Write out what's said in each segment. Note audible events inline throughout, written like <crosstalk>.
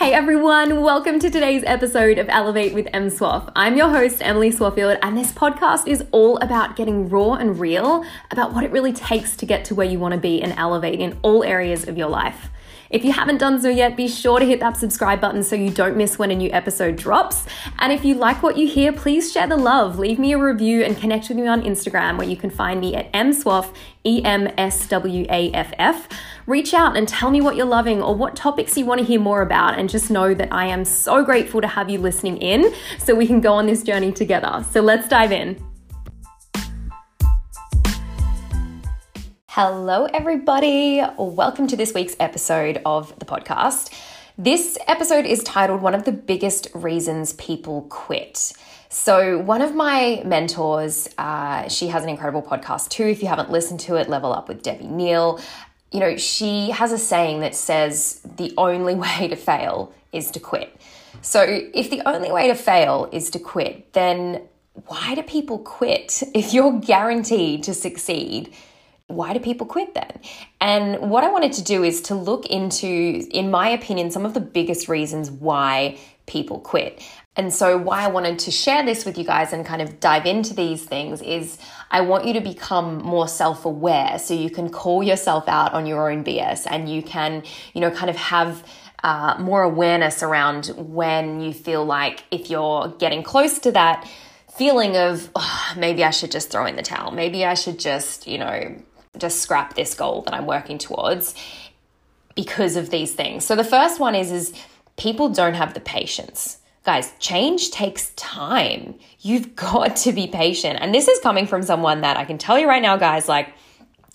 Hey everyone, welcome to today's episode of Elevate with M Swaff. I'm your host, Emily Swaffield, and this podcast is all about getting raw and real about what it really takes to get to where you want to be and elevate in all areas of your life. If you haven't done so yet, be sure to hit that subscribe button so you don't miss when a new episode drops. And if you like what you hear, please share the love. Leave me a review and connect with me on Instagram where you can find me at mswaff, E M S W A F F. Reach out and tell me what you're loving or what topics you want to hear more about, and just know that I am so grateful to have you listening in so we can go on this journey together. So let's dive in. Hello, everybody. Welcome to this week's episode of the podcast. This episode is titled One of the Biggest Reasons People Quit. So, one of my mentors, uh, she has an incredible podcast too. If you haven't listened to it, Level Up with Debbie Neal. You know, she has a saying that says the only <laughs> way to fail is to quit. So, if the only way to fail is to quit, then why do people quit? <laughs> If you're guaranteed to succeed, why do people quit then? And what I wanted to do is to look into, in my opinion, some of the biggest reasons why people quit. And so, why I wanted to share this with you guys and kind of dive into these things is I want you to become more self aware so you can call yourself out on your own BS and you can, you know, kind of have. Uh, more awareness around when you feel like if you're getting close to that feeling of oh, maybe I should just throw in the towel, maybe I should just, you know, just scrap this goal that I'm working towards because of these things. So the first one is is people don't have the patience. Guys, change takes time. You've <laughs> got to be patient. And this is coming from someone that I can tell you right now guys like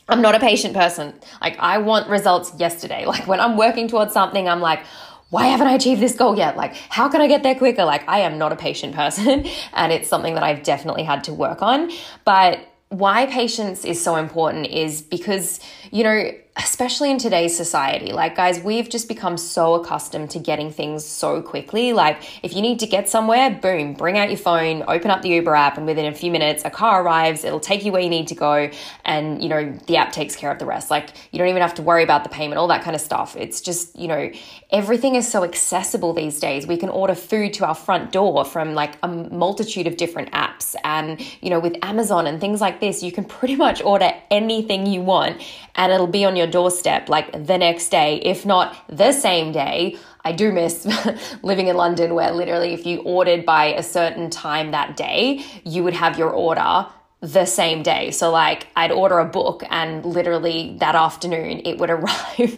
I'm not a patient person. Like I want results yesterday. <laughs> Like when I'm working towards something, I'm like why haven't I achieved this goal yet? Like, how can I get there quicker? Like, I am not a patient <laughs> person, and it's something that I've definitely had to work on. But why patience is so important is because, you know, especially in today's society, like, guys, we've just become so accustomed to getting things so quickly. Like, if you need to get somewhere, boom, bring out your phone, open up the Uber app, and within a few minutes, a car arrives, it'll take you where you need to go, and, you know, the app takes care of the rest. Like, you don't even have to worry about the payment, all that kind of stuff. It's just, you know, everything is so accessible these days. We can order food to our front door from like a multitude of different apps. And, you know, with Amazon and things like this, you can pretty much order anything you want and it'll be on your doorstep like the next day, if not the same day. I do miss <laughs> living in London where literally if you ordered by a certain time that day, you would have your order the same day. So, like, I'd order a book and literally that afternoon it would <laughs> arrive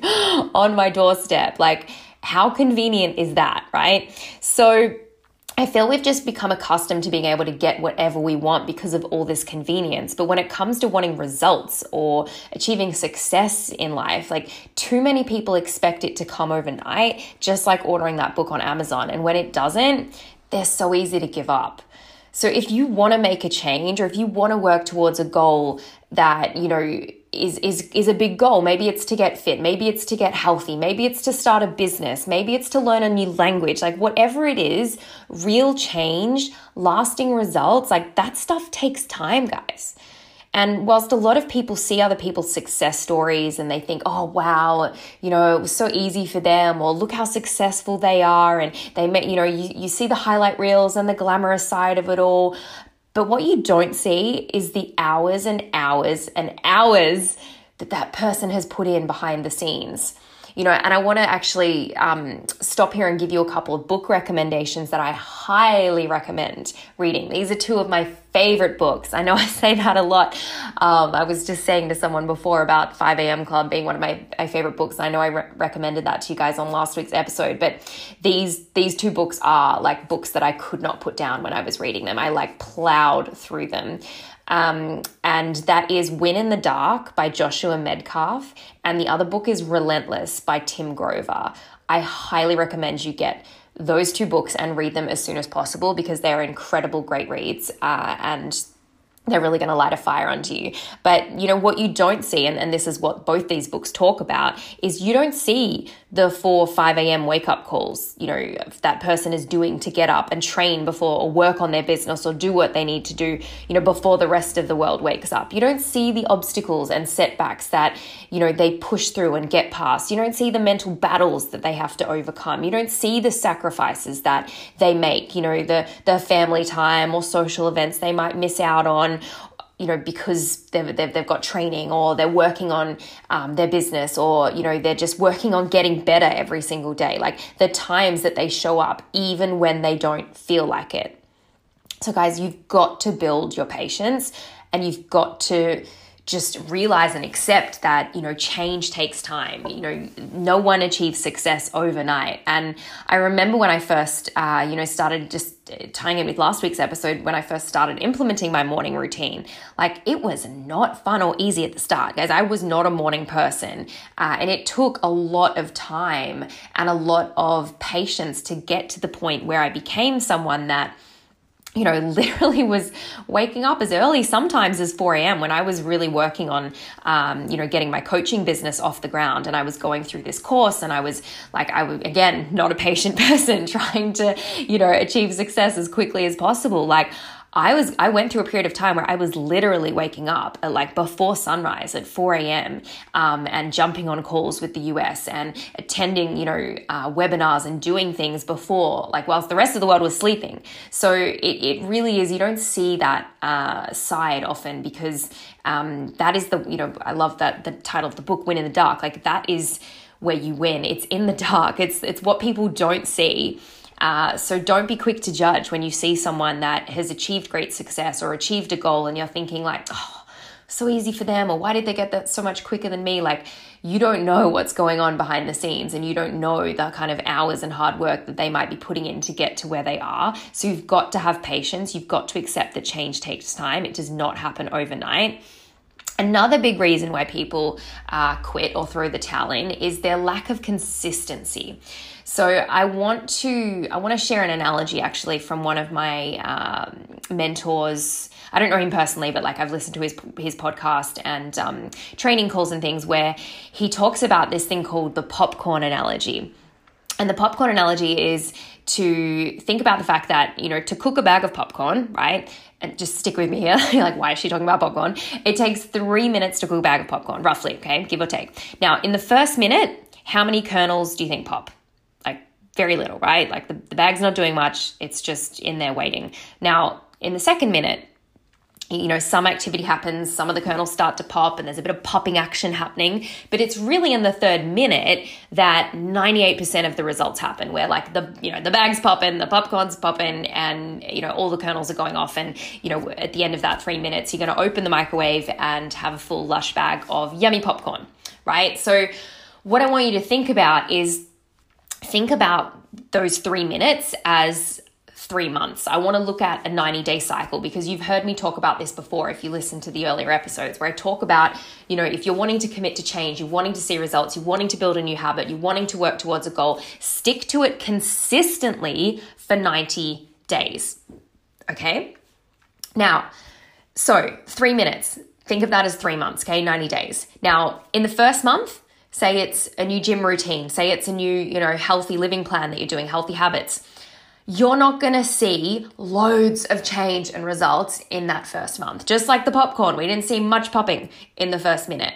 on my doorstep. Like, how convenient is that, right? So, I feel we've just become accustomed to being able to get whatever we want because of all this convenience. But when it comes to wanting results or achieving success in life, like too many people expect it to come overnight, just like ordering that book on Amazon. And when it doesn't, they're so easy to give up. So if you want to make a change or if you want to work towards a goal that, you know, is is is a big goal. Maybe it's to get fit, maybe it's to get healthy, maybe it's to start a business, maybe it's to learn a new language. Like whatever it is, real change, lasting results, like that stuff takes time, guys. And whilst a lot of people see other people's success stories and they think, oh, wow, you know, it was so easy for them, or look how successful they are, and they, may, you know, you, you see the highlight reels and the glamorous side of it all. But what you don't see is the hours and hours and hours that that person has put in behind the scenes you know, and I want to actually um, stop here and give you a couple of book recommendations that I highly recommend reading. These are two of my favorite books. I know <laughs> I say that a lot. Um, I was just saying to someone before about 5 a.m. Club being one of my, my favorite books. I know I re- recommended that to you guys on last week's episode, but these these two books are like books that I could not put down when I was reading them. I like plowed through them. Um, and that is Win in the Dark by Joshua Medcalf. And the other book is Relentless by Tim Grover. I highly recommend you get those two books and read them as soon as possible because they're incredible, great reads. Uh, and they're really going to light a fire under you. But you know what you don't see, and, and this is what both these books talk about, is you don't see the 4 5 a.m. wake up calls, you know, that person is doing to get up and train before or work on their business or do what they need to do, you know, before the rest of the world wakes up. You don't see the obstacles and setbacks that, you know, they push through and get past. You don't see the mental battles that they have to overcome. You don't see the sacrifices that they make, you know, the the family time or social events they might miss out on you know, because they've, they've, they've got training or they're working on um, their business or, you know, they're just working on getting better every single day. Like the times that they show up, even when they don't feel like it. So, guys, you've got to build your patience and you've got to just realize and accept that you know change takes time. You know no one achieves success overnight. And i remember when i first uh, you know started just tying in with last week's episode when i first started implementing my morning routine like it was not fun or easy at the start guys. I was not a morning person uh, and it took a lot of time and a lot of patience to get to the point where i became someone that you know, <laughs> literally was waking up as early sometimes as 4 a.m. when I was really working on, um, you know, getting my coaching business off the ground. And I was going through this course and I was like, I was, again, not a patient <laughs> person trying to, you know, achieve success as quickly as possible. Like, I was I went through a period of time where I was literally waking up at like before sunrise at 4 a.m. Um, and jumping on calls with the US and attending you know uh, webinars and doing things before like whilst the rest of the world was sleeping. So it, it really is you don't see that uh, side often because um, that is the you know I love that the title of the book Win in the Dark like that is where you win. It's in the <laughs> dark. It's it's what people don't see. Uh, so don't be quick to judge when you see someone that has achieved great success or achieved a goal and you're thinking like, oh, so easy for them or why did they get that so much quicker than me? Like you don't know what's going on behind the scenes and you don't know the kind of hours and hard work that they might be putting in to get to where they are. So you've got to have patience. You've got to accept that change takes time. It does not happen overnight. Another big reason why people uh, quit or throw the towel in is their lack of consistency. So I want to I want to share an analogy actually from one of my um, mentors. I don't know him personally, but like I've listened to his his podcast and um, training calls and things where he talks about this thing called the popcorn analogy. And the popcorn analogy is to think about the fact that, you know, to cook a bag of popcorn, right? And just stick with me here. <laughs> You're like, why is she talking about popcorn? It takes three minutes to cook a bag of popcorn, roughly, okay, give or take. Now, in the first minute, how many kernels do you think pop? Very little, right? Like the, the bag's not doing much, it's just in there waiting. Now, in the second minute, you know, some activity happens, some of the kernels start to pop, and there's a bit of popping action happening. But it's really in the third minute that 98% of the results happen, where like the, you know, the bag's popping, the popcorn's popping, and, you know, all the kernels are going off. And, you know, at the end of that three minutes, you're going to open the microwave and have a full lush bag of yummy popcorn, right? So, what I want you to think about is think about those three minutes as three months. I want to look at a 90 day cycle because you've heard me talk about this before if you listen to the earlier episodes where I talk about, you know, if you're wanting to commit to change, you're wanting to see results, you're wanting to build a new habit, you're wanting to work towards a goal, stick to it consistently for 90 days. Okay? Now, so three minutes. Think of that as three months, okay? 90 days. Now, in the first month, say it's a new gym routine, say it's a new, you know, healthy living plan that you're doing, healthy habits, you're not to see loads of change and results in that first month. Just like the popcorn, we didn't see much popping in the first minute.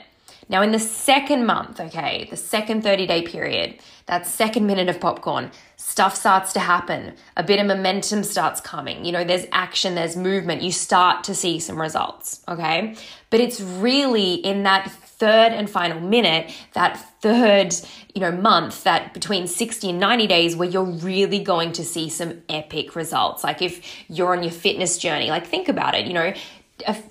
Now, in the second month, okay, the second 30 day period, that second minute of popcorn, stuff starts to happen. A bit of momentum starts coming. You know, there's action, there's movement. You start to see some results, okay? But it's really in that third and final minute, that third, you know, month, that between 60 and 90 days where you're really going to see some epic results. Like if you're on your fitness journey, like think about it, you know,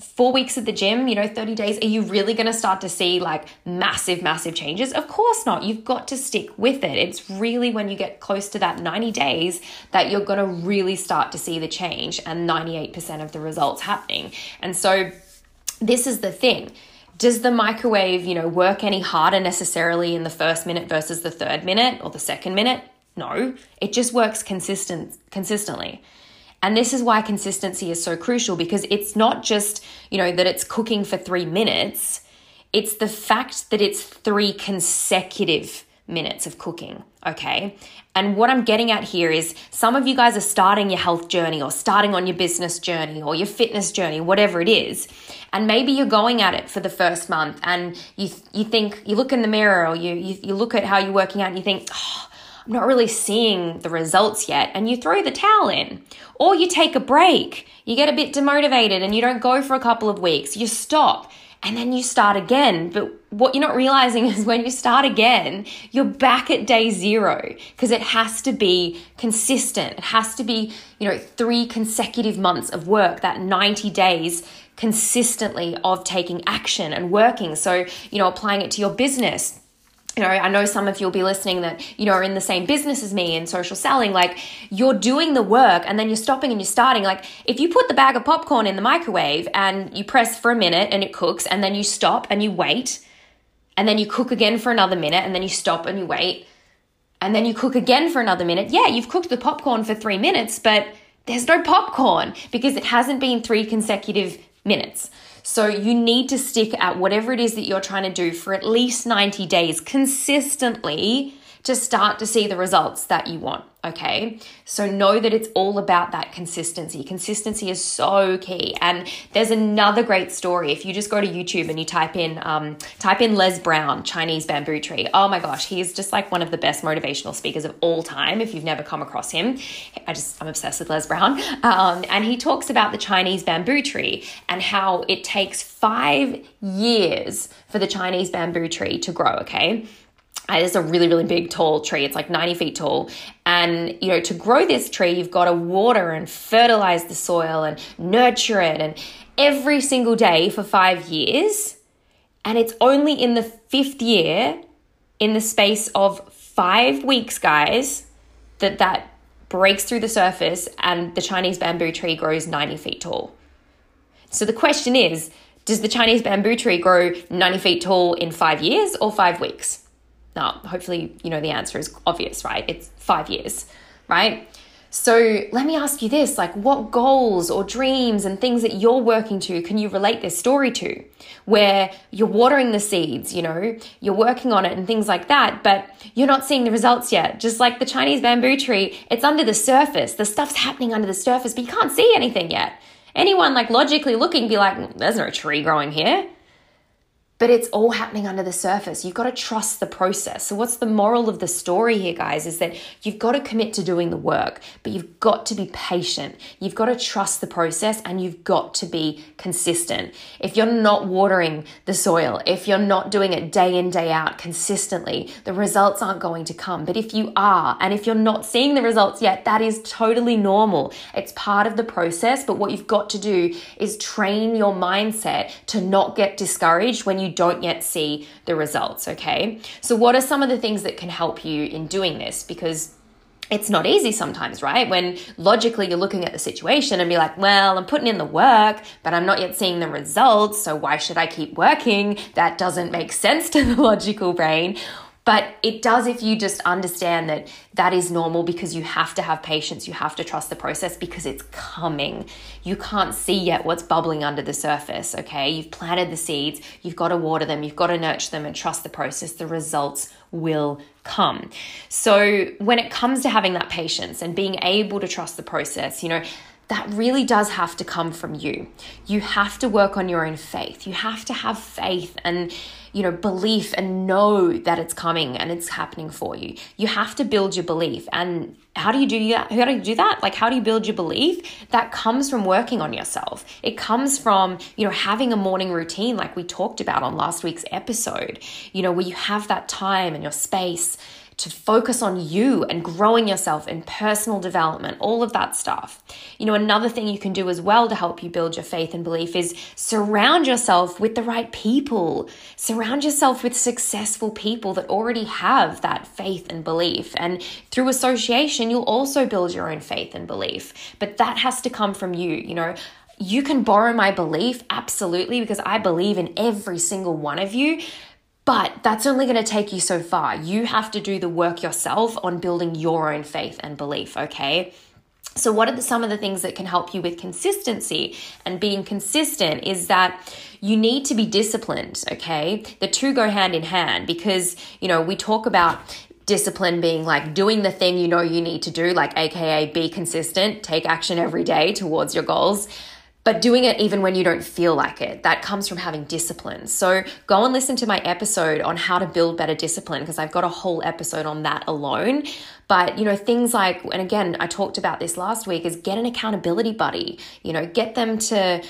four weeks at the gym, you know, 30 days, are you really going to start to see like massive, massive changes? Of course not. You've got to stick with it. It's really when you get close to that 90 days that you're going to really start to see the change and 98% of the results happening. And so, this is the thing. Does the microwave, you know, work any harder necessarily in the first minute versus the third minute or the second minute? No, it just works consistent consistently. And this is why consistency is so crucial because it's not just, you know, that it's cooking for three minutes, it's the fact that it's three consecutive minutes of cooking, okay? And what I'm getting at here is some of you guys are starting your health journey or starting on your business journey or your fitness journey, whatever it is. And maybe you're going at it for the first month and you you think you look in the mirror or you you, you look at how you're working out and you think, oh, I'm not really seeing the results yet, and you throw the towel in. Or you take a break, you get a bit demotivated and you don't go for a couple of weeks, you stop and then you start again. But what you're not realizing is when you start again, you're back at day zero because it has to be consistent. It has to be, you know, three consecutive months of work, that 90 days consistently of taking action and working. So, you know, applying it to your business, you know, I know some of you'll be listening that, you know, are in the same business as me in social selling. Like, you're doing the work and then you're stopping and you're starting. Like, if you put the bag of popcorn in the microwave and you press for a minute and it cooks, and then you stop and you wait, and then you cook again for another minute, and then you stop and you wait, and then you cook again for another minute. Yeah, you've cooked the popcorn for three minutes, but there's no popcorn because it hasn't been three consecutive minutes. So you need to stick at whatever it is that you're trying to do for at least 90 days consistently to start to see the results that you want. Okay. So know that it's all about that consistency. Consistency is so key. And there's another great story. If you just go to YouTube and you type in, um, type in Les Brown, Chinese bamboo tree. Oh my gosh, he's just like one of the best motivational speakers of all time. If you've never come across him, I just, I'm obsessed with Les Brown. Um, and he talks about the Chinese bamboo tree and how it takes five years for the Chinese bamboo tree to grow. Okay. It is a really, really big, tall tree. It's like 90 feet tall. And, you know, to grow this tree, you've got to water and fertilize the soil and nurture it and every single day for five years. And it's only in the fifth year, in the space of five weeks, guys, that that breaks through the surface and the Chinese bamboo tree grows 90 feet tall. So the question is, does the Chinese bamboo tree grow 90 feet tall in five years or five weeks? Now, hopefully, you know the answer is obvious, right? It's five years, right? So let me ask you this like, what goals or dreams and things that you're working to can you relate this story to? Where you're watering the seeds, you know, you're working on it and things like that, but you're not seeing the results yet. Just like the Chinese bamboo tree, it's under the surface. The stuff's happening under the surface, but you can't see anything yet. Anyone like logically looking be like, mm, there's no tree growing here but it's all happening under the surface. You've got to trust the process. So, what's the moral of the story here, guys? Is that you've got to commit to doing the work, but you've got to be patient. You've got to trust the process and you've got to be consistent. If you're not watering the soil, if you're not doing it day in, day out consistently, the results aren't going to come. But if you are, and if you're not seeing the results yet, that is totally normal. It's part of the process, but what you've got to do is train your mindset to not get discouraged when don't yet see the results, okay? So, what are some of the things that can help you in doing this? Because it's not easy sometimes, right? When logically you're looking at the situation and be like, well, I'm putting in the work, but I'm not yet seeing the results, so why should I keep working? That doesn't make <laughs> sense to the logical brain. But it does if you just understand that that is normal because you have to have patience, you have to trust the process because it's coming. You can't see yet what's bubbling under the surface, okay? You've planted the seeds, you've got to water them, you've got to nurture them and trust the process. The results will come. So, when it comes to having that patience and being able to trust the process, you know, that really does have to come from you. You have to work on your own faith. You have to have faith and you know, belief and know that it's coming and it's happening for you. You have to build your belief. And how do you do that? How do you do that? Like, how do you build your belief? That comes from working on yourself. It comes from, you know, having a morning routine, like we talked about on last week's episode, you know, where you have that time and your space to focus on you and growing yourself in personal development, all of that stuff. You know, another thing you can do as well to help you build your faith and belief is surround yourself with the right people. Surround yourself with successful people that already have that faith and belief. And through association, you'll also build your own faith and belief. But that has to come from you. You know, you can borrow my belief, absolutely, because I believe in every single one of you. But that's only going to take you so far. You have to do the work yourself on building your own faith and belief, okay? So, what are the, some of the things that can help you with consistency and being consistent is that you need to be disciplined, okay? The two go hand in hand because, you know, we talk about discipline being like doing the thing you know you need to do, like AKA be consistent, take action every day towards your goals but doing it even when you don't feel like it that comes from having discipline. So go and listen to my episode on how to build better discipline because i've got a whole episode on that alone. But you know things like and again i talked about this last week is get an accountability buddy. You know get them to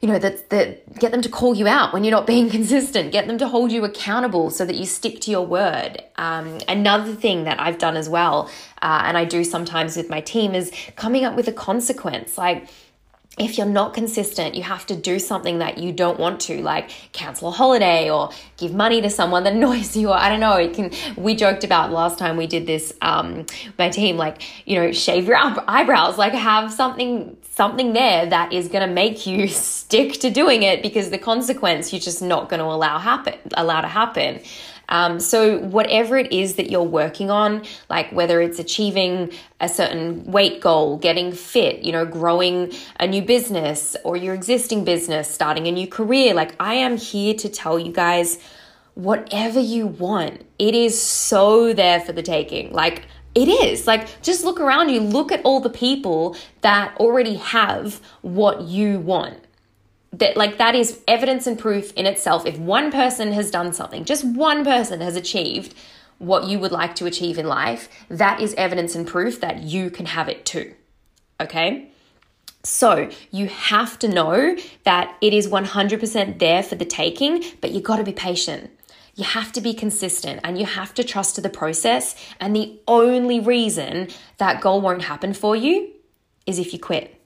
you know that that get them to call you out when you're not being <laughs> consistent. Get them to hold you accountable so that you stick to your word. Um, another thing that i've done as well uh, and i do sometimes with my team is coming up with a consequence. Like if you're not consistent, you have to do something that you don't want to, like cancel a holiday or give money to someone that <laughs> annoys you. Or I don't know. It can. We joked about last time we did this. Um, my team, like you know, shave your eyebrows, like have something something there that is going to make you <laughs> stick to doing it because the consequence you're just not going to allow happen allow to happen. Um, so, whatever it is that you're working on, like whether it's achieving a certain weight goal, getting fit, you know, growing a new business or your existing business, starting a new career, like I am here to tell you guys whatever you want, it is so there for the taking. Like, it is. Like just look around you. Look at all the people that already have what you want that like that is evidence and proof in itself. If one person has done something just one person has achieved what you would like to achieve in life that is evidence and proof that you can have it too. Okay? So you have to know that it is 100% there for the taking but you got to be patient. You have to be consistent and you have to trust to the process and the only reason that goal won't happen for you is if you quit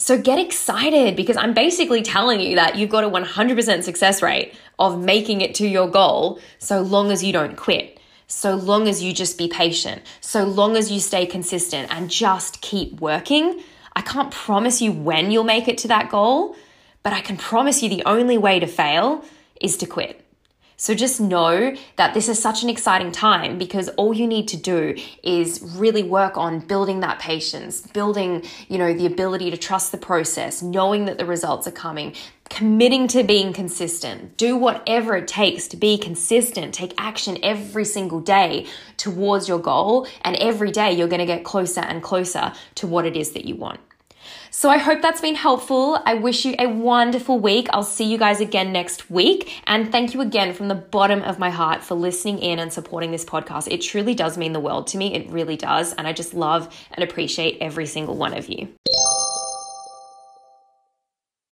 so get excited because I'm basically telling you that you've got a 100% success rate of making it to your goal so long as you don't quit. So long as you just be patient, so long as you stay consistent and just keep working. I can't promise you when you'll make it to that goal, but I can promise you the only way to fail is to quit. So just know that this is such an exciting time because all you need to do is really work on building that patience, building, you know, the ability to trust the process, knowing that the results are coming, committing to being consistent. Do whatever it takes to be consistent. Take action every single day towards your goal, and every day you're going to get closer and closer to what it is that you want. So I hope that's been helpful. I wish you a wonderful week. I'll see you guys again next week. And thank you again from the bottom of my heart for listening in and supporting this podcast. It truly does mean the world to me. It really does. And I just love and appreciate every single one of you.